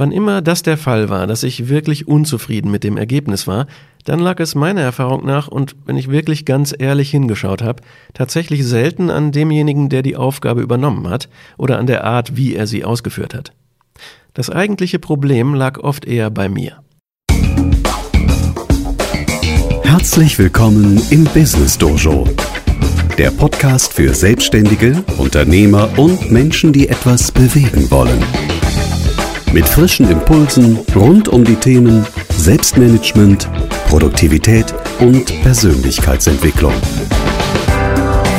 Wann immer das der Fall war, dass ich wirklich unzufrieden mit dem Ergebnis war, dann lag es meiner Erfahrung nach und wenn ich wirklich ganz ehrlich hingeschaut habe, tatsächlich selten an demjenigen, der die Aufgabe übernommen hat oder an der Art, wie er sie ausgeführt hat. Das eigentliche Problem lag oft eher bei mir. Herzlich willkommen im Business Dojo, der Podcast für Selbstständige, Unternehmer und Menschen, die etwas bewegen wollen. Mit frischen Impulsen rund um die Themen Selbstmanagement, Produktivität und Persönlichkeitsentwicklung.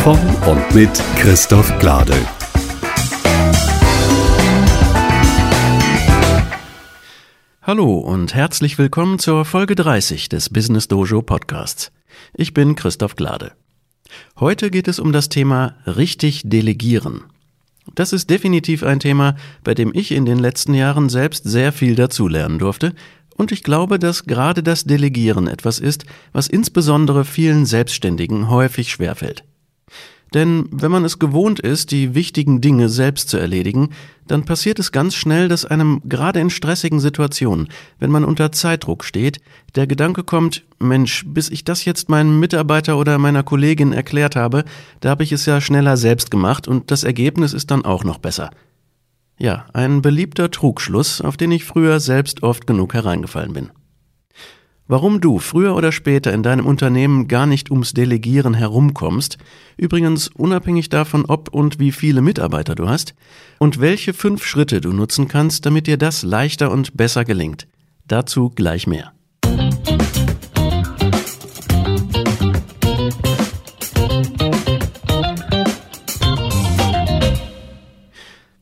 Von und mit Christoph Glade. Hallo und herzlich willkommen zur Folge 30 des Business Dojo Podcasts. Ich bin Christoph Glade. Heute geht es um das Thema richtig delegieren. Das ist definitiv ein Thema, bei dem ich in den letzten Jahren selbst sehr viel dazulernen durfte, und ich glaube, dass gerade das Delegieren etwas ist, was insbesondere vielen Selbstständigen häufig schwerfällt. Denn wenn man es gewohnt ist, die wichtigen Dinge selbst zu erledigen, dann passiert es ganz schnell, dass einem gerade in stressigen Situationen, wenn man unter Zeitdruck steht, der Gedanke kommt, Mensch, bis ich das jetzt meinem Mitarbeiter oder meiner Kollegin erklärt habe, da habe ich es ja schneller selbst gemacht und das Ergebnis ist dann auch noch besser. Ja, ein beliebter Trugschluss, auf den ich früher selbst oft genug hereingefallen bin. Warum du früher oder später in deinem Unternehmen gar nicht ums Delegieren herumkommst, übrigens unabhängig davon, ob und wie viele Mitarbeiter du hast, und welche fünf Schritte du nutzen kannst, damit dir das leichter und besser gelingt. Dazu gleich mehr.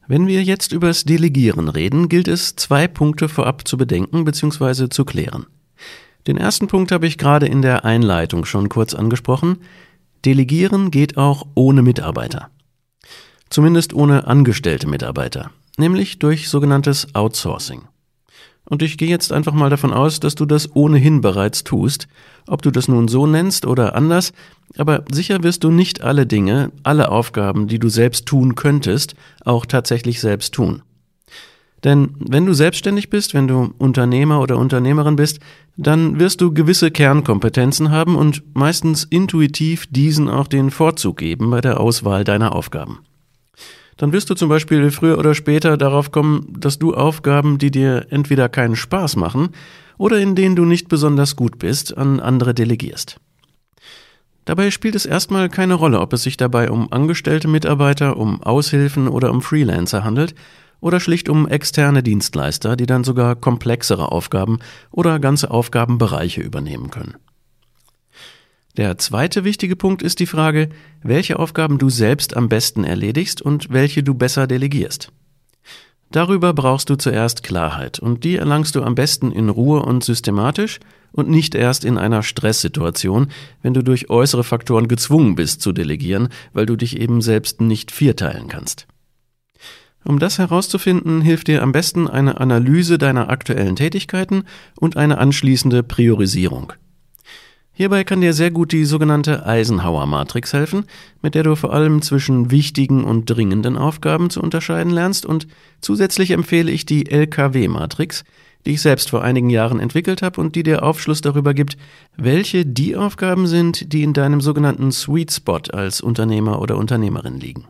Wenn wir jetzt übers Delegieren reden, gilt es, zwei Punkte vorab zu bedenken bzw. zu klären. Den ersten Punkt habe ich gerade in der Einleitung schon kurz angesprochen. Delegieren geht auch ohne Mitarbeiter. Zumindest ohne angestellte Mitarbeiter, nämlich durch sogenanntes Outsourcing. Und ich gehe jetzt einfach mal davon aus, dass du das ohnehin bereits tust, ob du das nun so nennst oder anders, aber sicher wirst du nicht alle Dinge, alle Aufgaben, die du selbst tun könntest, auch tatsächlich selbst tun. Denn wenn du selbstständig bist, wenn du Unternehmer oder Unternehmerin bist, dann wirst du gewisse Kernkompetenzen haben und meistens intuitiv diesen auch den Vorzug geben bei der Auswahl deiner Aufgaben. Dann wirst du zum Beispiel früher oder später darauf kommen, dass du Aufgaben, die dir entweder keinen Spaß machen oder in denen du nicht besonders gut bist, an andere delegierst. Dabei spielt es erstmal keine Rolle, ob es sich dabei um angestellte Mitarbeiter, um Aushilfen oder um Freelancer handelt, oder schlicht um externe Dienstleister, die dann sogar komplexere Aufgaben oder ganze Aufgabenbereiche übernehmen können. Der zweite wichtige Punkt ist die Frage, welche Aufgaben du selbst am besten erledigst und welche du besser delegierst. Darüber brauchst du zuerst Klarheit und die erlangst du am besten in Ruhe und systematisch und nicht erst in einer Stresssituation, wenn du durch äußere Faktoren gezwungen bist zu delegieren, weil du dich eben selbst nicht vierteilen kannst. Um das herauszufinden, hilft dir am besten eine Analyse deiner aktuellen Tätigkeiten und eine anschließende Priorisierung. Hierbei kann dir sehr gut die sogenannte Eisenhower-Matrix helfen, mit der du vor allem zwischen wichtigen und dringenden Aufgaben zu unterscheiden lernst und zusätzlich empfehle ich die LKW-Matrix, die ich selbst vor einigen Jahren entwickelt habe und die dir Aufschluss darüber gibt, welche die Aufgaben sind, die in deinem sogenannten Sweet Spot als Unternehmer oder Unternehmerin liegen.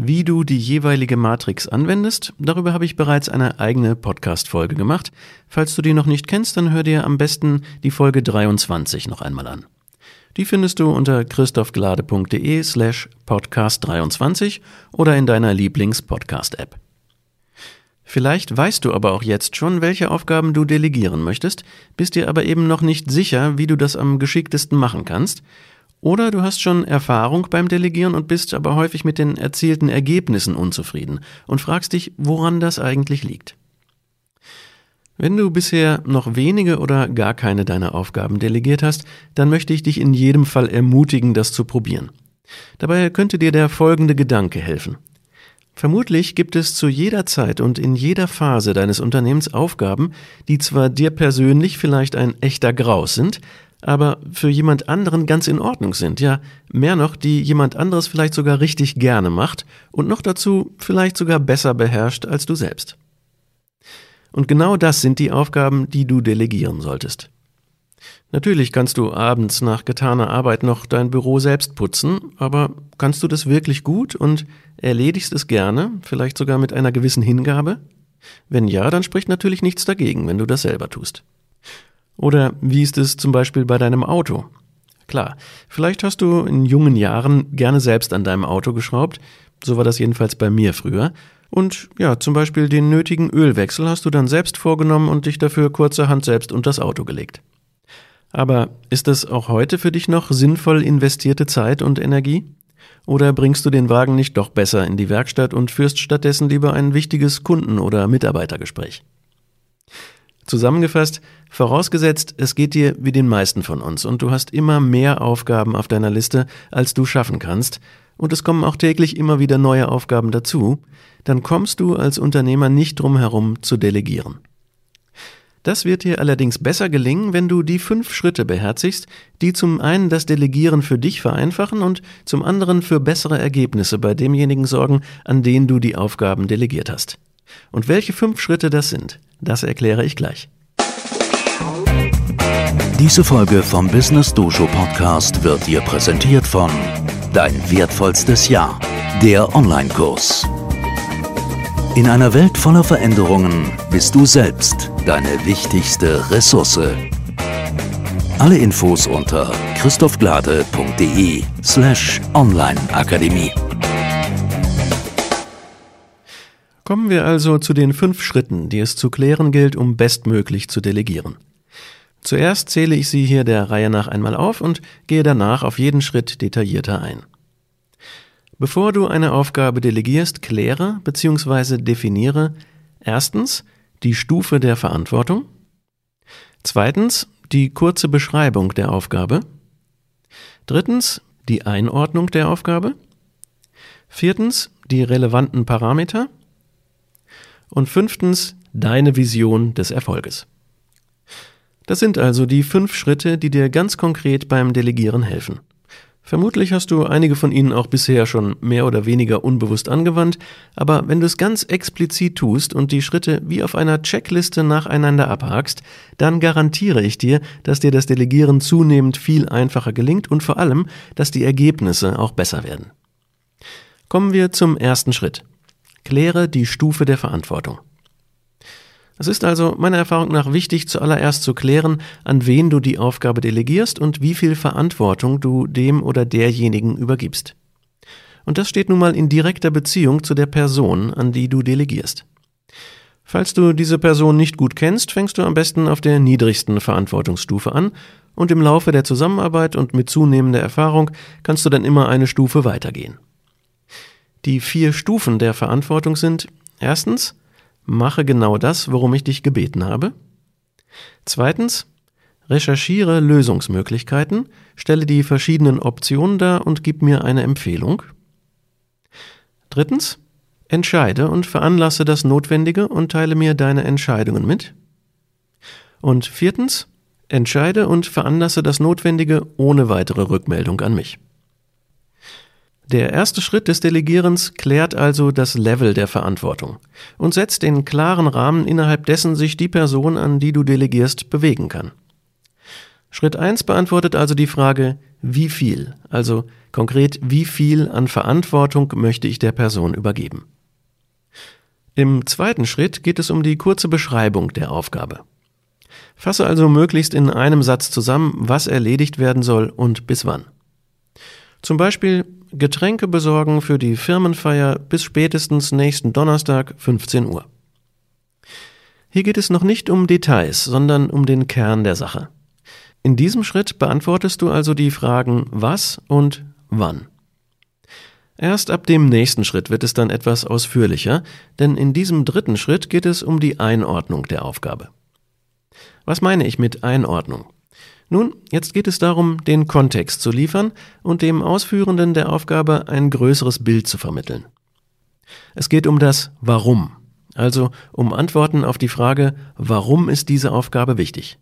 Wie du die jeweilige Matrix anwendest, darüber habe ich bereits eine eigene Podcast-Folge gemacht. Falls du die noch nicht kennst, dann hör dir am besten die Folge 23 noch einmal an. Die findest du unter christophglade.de slash podcast 23 oder in deiner Lieblings-Podcast-App. Vielleicht weißt du aber auch jetzt schon, welche Aufgaben du delegieren möchtest, bist dir aber eben noch nicht sicher, wie du das am geschicktesten machen kannst oder du hast schon Erfahrung beim Delegieren und bist aber häufig mit den erzielten Ergebnissen unzufrieden und fragst dich, woran das eigentlich liegt. Wenn du bisher noch wenige oder gar keine deiner Aufgaben delegiert hast, dann möchte ich dich in jedem Fall ermutigen, das zu probieren. Dabei könnte dir der folgende Gedanke helfen. Vermutlich gibt es zu jeder Zeit und in jeder Phase deines Unternehmens Aufgaben, die zwar dir persönlich vielleicht ein echter Graus sind, aber für jemand anderen ganz in Ordnung sind. Ja, mehr noch, die jemand anderes vielleicht sogar richtig gerne macht und noch dazu vielleicht sogar besser beherrscht als du selbst. Und genau das sind die Aufgaben, die du delegieren solltest. Natürlich kannst du abends nach getaner Arbeit noch dein Büro selbst putzen, aber kannst du das wirklich gut und erledigst es gerne, vielleicht sogar mit einer gewissen Hingabe? Wenn ja, dann spricht natürlich nichts dagegen, wenn du das selber tust. Oder wie ist es zum Beispiel bei deinem Auto? Klar, vielleicht hast du in jungen Jahren gerne selbst an deinem Auto geschraubt, so war das jedenfalls bei mir früher, und ja, zum Beispiel den nötigen Ölwechsel hast du dann selbst vorgenommen und dich dafür kurzerhand selbst unter das Auto gelegt. Aber ist das auch heute für dich noch sinnvoll investierte Zeit und Energie? Oder bringst du den Wagen nicht doch besser in die Werkstatt und führst stattdessen lieber ein wichtiges Kunden- oder Mitarbeitergespräch? Zusammengefasst, vorausgesetzt, es geht dir wie den meisten von uns und du hast immer mehr Aufgaben auf deiner Liste, als du schaffen kannst, und es kommen auch täglich immer wieder neue Aufgaben dazu, dann kommst du als Unternehmer nicht drum herum zu delegieren. Das wird dir allerdings besser gelingen, wenn du die fünf Schritte beherzigst, die zum einen das Delegieren für dich vereinfachen und zum anderen für bessere Ergebnisse bei demjenigen sorgen, an den du die Aufgaben delegiert hast. Und welche fünf Schritte das sind, das erkläre ich gleich. Diese Folge vom Business Dojo Podcast wird dir präsentiert von Dein wertvollstes Jahr, der Online-Kurs. In einer Welt voller Veränderungen bist du selbst deine wichtigste Ressource. Alle Infos unter christophglade.de slash onlineakademie. Kommen wir also zu den fünf Schritten, die es zu klären gilt, um bestmöglich zu delegieren. Zuerst zähle ich sie hier der Reihe nach einmal auf und gehe danach auf jeden Schritt detaillierter ein. Bevor du eine Aufgabe delegierst, kläre bzw. definiere erstens die Stufe der Verantwortung, zweitens die kurze Beschreibung der Aufgabe, drittens die Einordnung der Aufgabe, viertens die relevanten Parameter und fünftens deine Vision des Erfolges. Das sind also die fünf Schritte, die dir ganz konkret beim Delegieren helfen. Vermutlich hast du einige von ihnen auch bisher schon mehr oder weniger unbewusst angewandt, aber wenn du es ganz explizit tust und die Schritte wie auf einer Checkliste nacheinander abhakst, dann garantiere ich dir, dass dir das Delegieren zunehmend viel einfacher gelingt und vor allem, dass die Ergebnisse auch besser werden. Kommen wir zum ersten Schritt. Kläre die Stufe der Verantwortung. Es ist also meiner Erfahrung nach wichtig, zuallererst zu klären, an wen du die Aufgabe delegierst und wie viel Verantwortung du dem oder derjenigen übergibst. Und das steht nun mal in direkter Beziehung zu der Person, an die du delegierst. Falls du diese Person nicht gut kennst, fängst du am besten auf der niedrigsten Verantwortungsstufe an und im Laufe der Zusammenarbeit und mit zunehmender Erfahrung kannst du dann immer eine Stufe weitergehen. Die vier Stufen der Verantwortung sind erstens Mache genau das, worum ich dich gebeten habe. Zweitens, recherchiere Lösungsmöglichkeiten, stelle die verschiedenen Optionen dar und gib mir eine Empfehlung. Drittens, entscheide und veranlasse das Notwendige und teile mir deine Entscheidungen mit. Und viertens, entscheide und veranlasse das Notwendige ohne weitere Rückmeldung an mich. Der erste Schritt des Delegierens klärt also das Level der Verantwortung und setzt den klaren Rahmen, innerhalb dessen sich die Person, an die du delegierst, bewegen kann. Schritt eins beantwortet also die Frage, wie viel, also konkret wie viel an Verantwortung möchte ich der Person übergeben. Im zweiten Schritt geht es um die kurze Beschreibung der Aufgabe. Fasse also möglichst in einem Satz zusammen, was erledigt werden soll und bis wann. Zum Beispiel Getränke besorgen für die Firmenfeier bis spätestens nächsten Donnerstag 15 Uhr. Hier geht es noch nicht um Details, sondern um den Kern der Sache. In diesem Schritt beantwortest du also die Fragen was und wann. Erst ab dem nächsten Schritt wird es dann etwas ausführlicher, denn in diesem dritten Schritt geht es um die Einordnung der Aufgabe. Was meine ich mit Einordnung? Nun, jetzt geht es darum, den Kontext zu liefern und dem Ausführenden der Aufgabe ein größeres Bild zu vermitteln. Es geht um das Warum, also um Antworten auf die Frage, warum ist diese Aufgabe wichtig.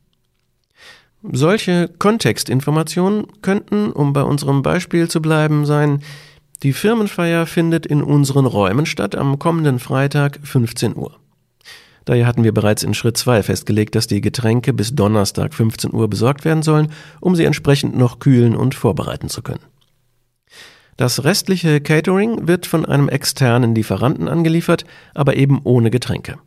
Solche Kontextinformationen könnten, um bei unserem Beispiel zu bleiben, sein, die Firmenfeier findet in unseren Räumen statt am kommenden Freitag 15 Uhr. Daher hatten wir bereits in Schritt 2 festgelegt, dass die Getränke bis Donnerstag 15 Uhr besorgt werden sollen, um sie entsprechend noch kühlen und vorbereiten zu können. Das restliche Catering wird von einem externen Lieferanten angeliefert, aber eben ohne Getränke.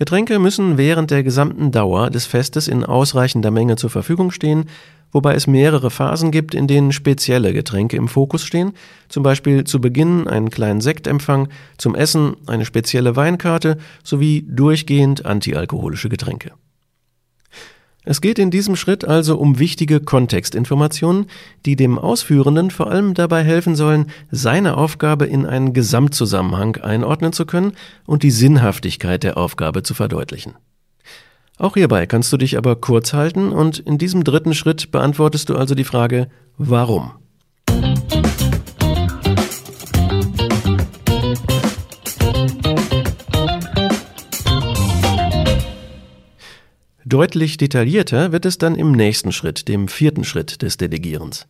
Getränke müssen während der gesamten Dauer des Festes in ausreichender Menge zur Verfügung stehen, wobei es mehrere Phasen gibt, in denen spezielle Getränke im Fokus stehen, zum Beispiel zu Beginn einen kleinen Sektempfang, zum Essen eine spezielle Weinkarte sowie durchgehend antialkoholische Getränke. Es geht in diesem Schritt also um wichtige Kontextinformationen, die dem Ausführenden vor allem dabei helfen sollen, seine Aufgabe in einen Gesamtzusammenhang einordnen zu können und die Sinnhaftigkeit der Aufgabe zu verdeutlichen. Auch hierbei kannst du dich aber kurz halten und in diesem dritten Schritt beantwortest du also die Frage Warum? Deutlich detaillierter wird es dann im nächsten Schritt, dem vierten Schritt des Delegierens.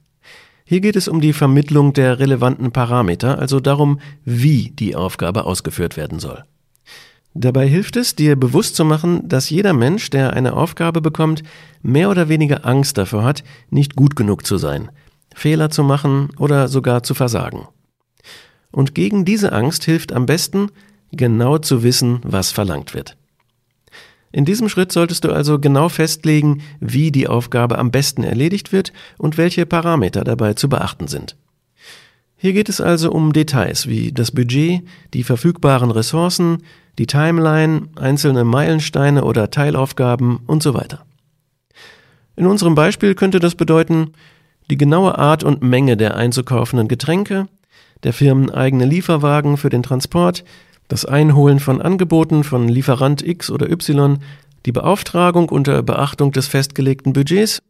Hier geht es um die Vermittlung der relevanten Parameter, also darum, wie die Aufgabe ausgeführt werden soll. Dabei hilft es, dir bewusst zu machen, dass jeder Mensch, der eine Aufgabe bekommt, mehr oder weniger Angst davor hat, nicht gut genug zu sein, Fehler zu machen oder sogar zu versagen. Und gegen diese Angst hilft am besten, genau zu wissen, was verlangt wird. In diesem Schritt solltest du also genau festlegen, wie die Aufgabe am besten erledigt wird und welche Parameter dabei zu beachten sind. Hier geht es also um Details wie das Budget, die verfügbaren Ressourcen, die Timeline, einzelne Meilensteine oder Teilaufgaben und so weiter. In unserem Beispiel könnte das bedeuten, die genaue Art und Menge der einzukaufenden Getränke, der firmeneigene Lieferwagen für den Transport, das Einholen von Angeboten von Lieferant X oder Y, die Beauftragung unter Beachtung des festgelegten Budgets,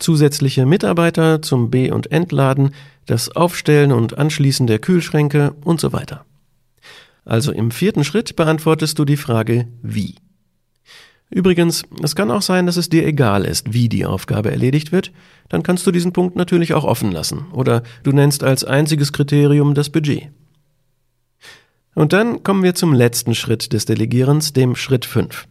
zusätzliche Mitarbeiter zum B- und Entladen, das Aufstellen und Anschließen der Kühlschränke und so weiter. Also im vierten Schritt beantwortest du die Frage wie. Übrigens, es kann auch sein, dass es dir egal ist, wie die Aufgabe erledigt wird, dann kannst du diesen Punkt natürlich auch offen lassen oder du nennst als einziges Kriterium das Budget. Und dann kommen wir zum letzten Schritt des Delegierens, dem Schritt 5.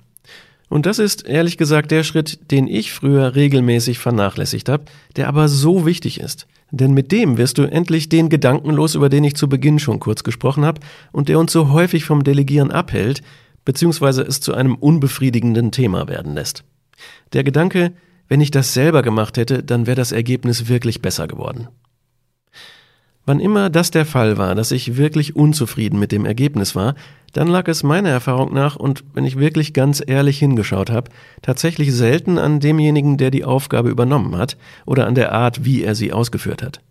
Und das ist ehrlich gesagt der Schritt, den ich früher regelmäßig vernachlässigt habe, der aber so wichtig ist. Denn mit dem wirst du endlich den Gedanken los, über den ich zu Beginn schon kurz gesprochen habe und der uns so häufig vom Delegieren abhält, beziehungsweise es zu einem unbefriedigenden Thema werden lässt. Der Gedanke, wenn ich das selber gemacht hätte, dann wäre das Ergebnis wirklich besser geworden. Wann immer das der Fall war, dass ich wirklich unzufrieden mit dem Ergebnis war, dann lag es meiner Erfahrung nach, und wenn ich wirklich ganz ehrlich hingeschaut habe, tatsächlich selten an demjenigen, der die Aufgabe übernommen hat, oder an der Art, wie er sie ausgeführt hat.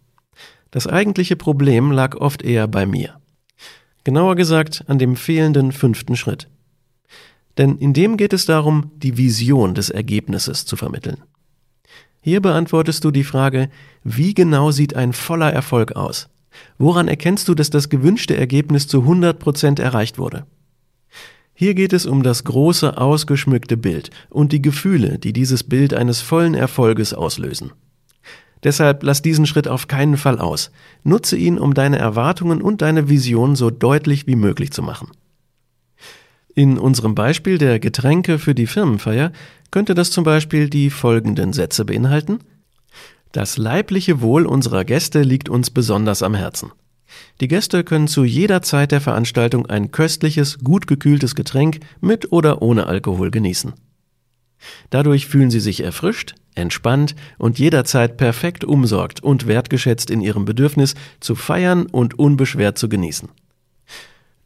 Das eigentliche Problem lag oft eher bei mir. Genauer gesagt an dem fehlenden fünften Schritt. Denn in dem geht es darum, die Vision des Ergebnisses zu vermitteln. Hier beantwortest du die Frage, wie genau sieht ein voller Erfolg aus? Woran erkennst du, dass das gewünschte Ergebnis zu 100 Prozent erreicht wurde? Hier geht es um das große, ausgeschmückte Bild und die Gefühle, die dieses Bild eines vollen Erfolges auslösen. Deshalb lass diesen Schritt auf keinen Fall aus. Nutze ihn, um deine Erwartungen und deine Vision so deutlich wie möglich zu machen. In unserem Beispiel der Getränke für die Firmenfeier könnte das zum Beispiel die folgenden Sätze beinhalten. Das leibliche Wohl unserer Gäste liegt uns besonders am Herzen. Die Gäste können zu jeder Zeit der Veranstaltung ein köstliches, gut gekühltes Getränk mit oder ohne Alkohol genießen. Dadurch fühlen sie sich erfrischt, entspannt und jederzeit perfekt umsorgt und wertgeschätzt in ihrem Bedürfnis zu feiern und unbeschwert zu genießen.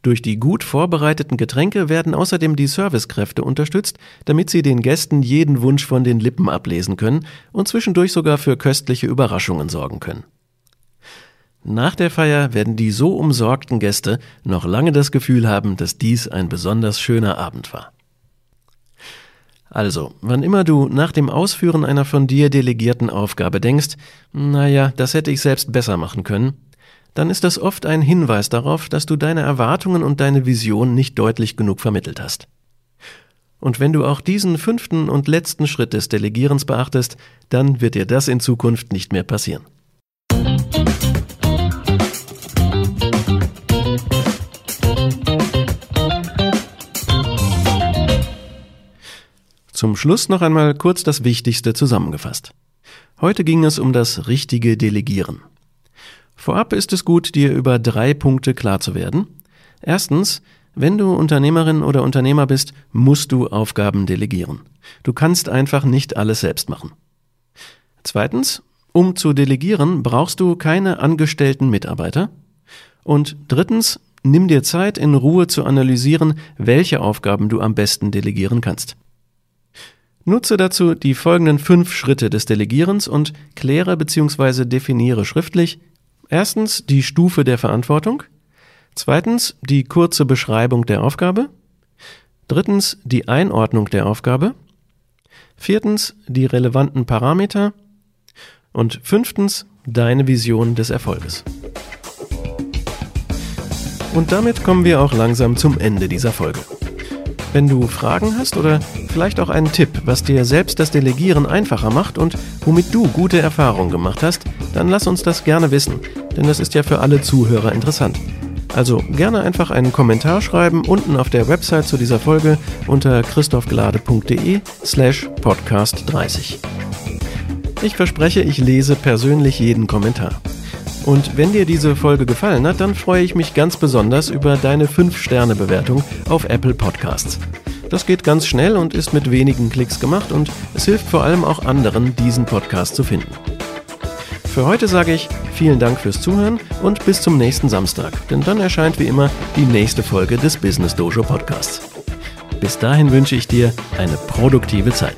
Durch die gut vorbereiteten Getränke werden außerdem die Servicekräfte unterstützt, damit sie den Gästen jeden Wunsch von den Lippen ablesen können und zwischendurch sogar für köstliche Überraschungen sorgen können. Nach der Feier werden die so umsorgten Gäste noch lange das Gefühl haben, dass dies ein besonders schöner Abend war. Also, wann immer du nach dem Ausführen einer von dir delegierten Aufgabe denkst, naja, das hätte ich selbst besser machen können, dann ist das oft ein Hinweis darauf, dass du deine Erwartungen und deine Vision nicht deutlich genug vermittelt hast. Und wenn du auch diesen fünften und letzten Schritt des Delegierens beachtest, dann wird dir das in Zukunft nicht mehr passieren. Zum Schluss noch einmal kurz das Wichtigste zusammengefasst. Heute ging es um das richtige Delegieren. Vorab ist es gut, dir über drei Punkte klar zu werden. Erstens, wenn du Unternehmerin oder Unternehmer bist, musst du Aufgaben delegieren. Du kannst einfach nicht alles selbst machen. Zweitens, um zu delegieren, brauchst du keine angestellten Mitarbeiter. Und drittens, nimm dir Zeit, in Ruhe zu analysieren, welche Aufgaben du am besten delegieren kannst. Nutze dazu die folgenden fünf Schritte des Delegierens und kläre bzw. definiere schriftlich erstens die Stufe der Verantwortung, zweitens die kurze Beschreibung der Aufgabe, drittens die Einordnung der Aufgabe, viertens die relevanten Parameter und fünftens deine Vision des Erfolges. Und damit kommen wir auch langsam zum Ende dieser Folge. Wenn du Fragen hast oder vielleicht auch einen Tipp, was dir selbst das Delegieren einfacher macht und womit du gute Erfahrungen gemacht hast, dann lass uns das gerne wissen, denn das ist ja für alle Zuhörer interessant. Also gerne einfach einen Kommentar schreiben unten auf der Website zu dieser Folge unter christophglade.de slash podcast 30. Ich verspreche, ich lese persönlich jeden Kommentar. Und wenn dir diese Folge gefallen hat, dann freue ich mich ganz besonders über deine 5-Sterne-Bewertung auf Apple Podcasts. Das geht ganz schnell und ist mit wenigen Klicks gemacht und es hilft vor allem auch anderen, diesen Podcast zu finden. Für heute sage ich vielen Dank fürs Zuhören und bis zum nächsten Samstag, denn dann erscheint wie immer die nächste Folge des Business Dojo Podcasts. Bis dahin wünsche ich dir eine produktive Zeit.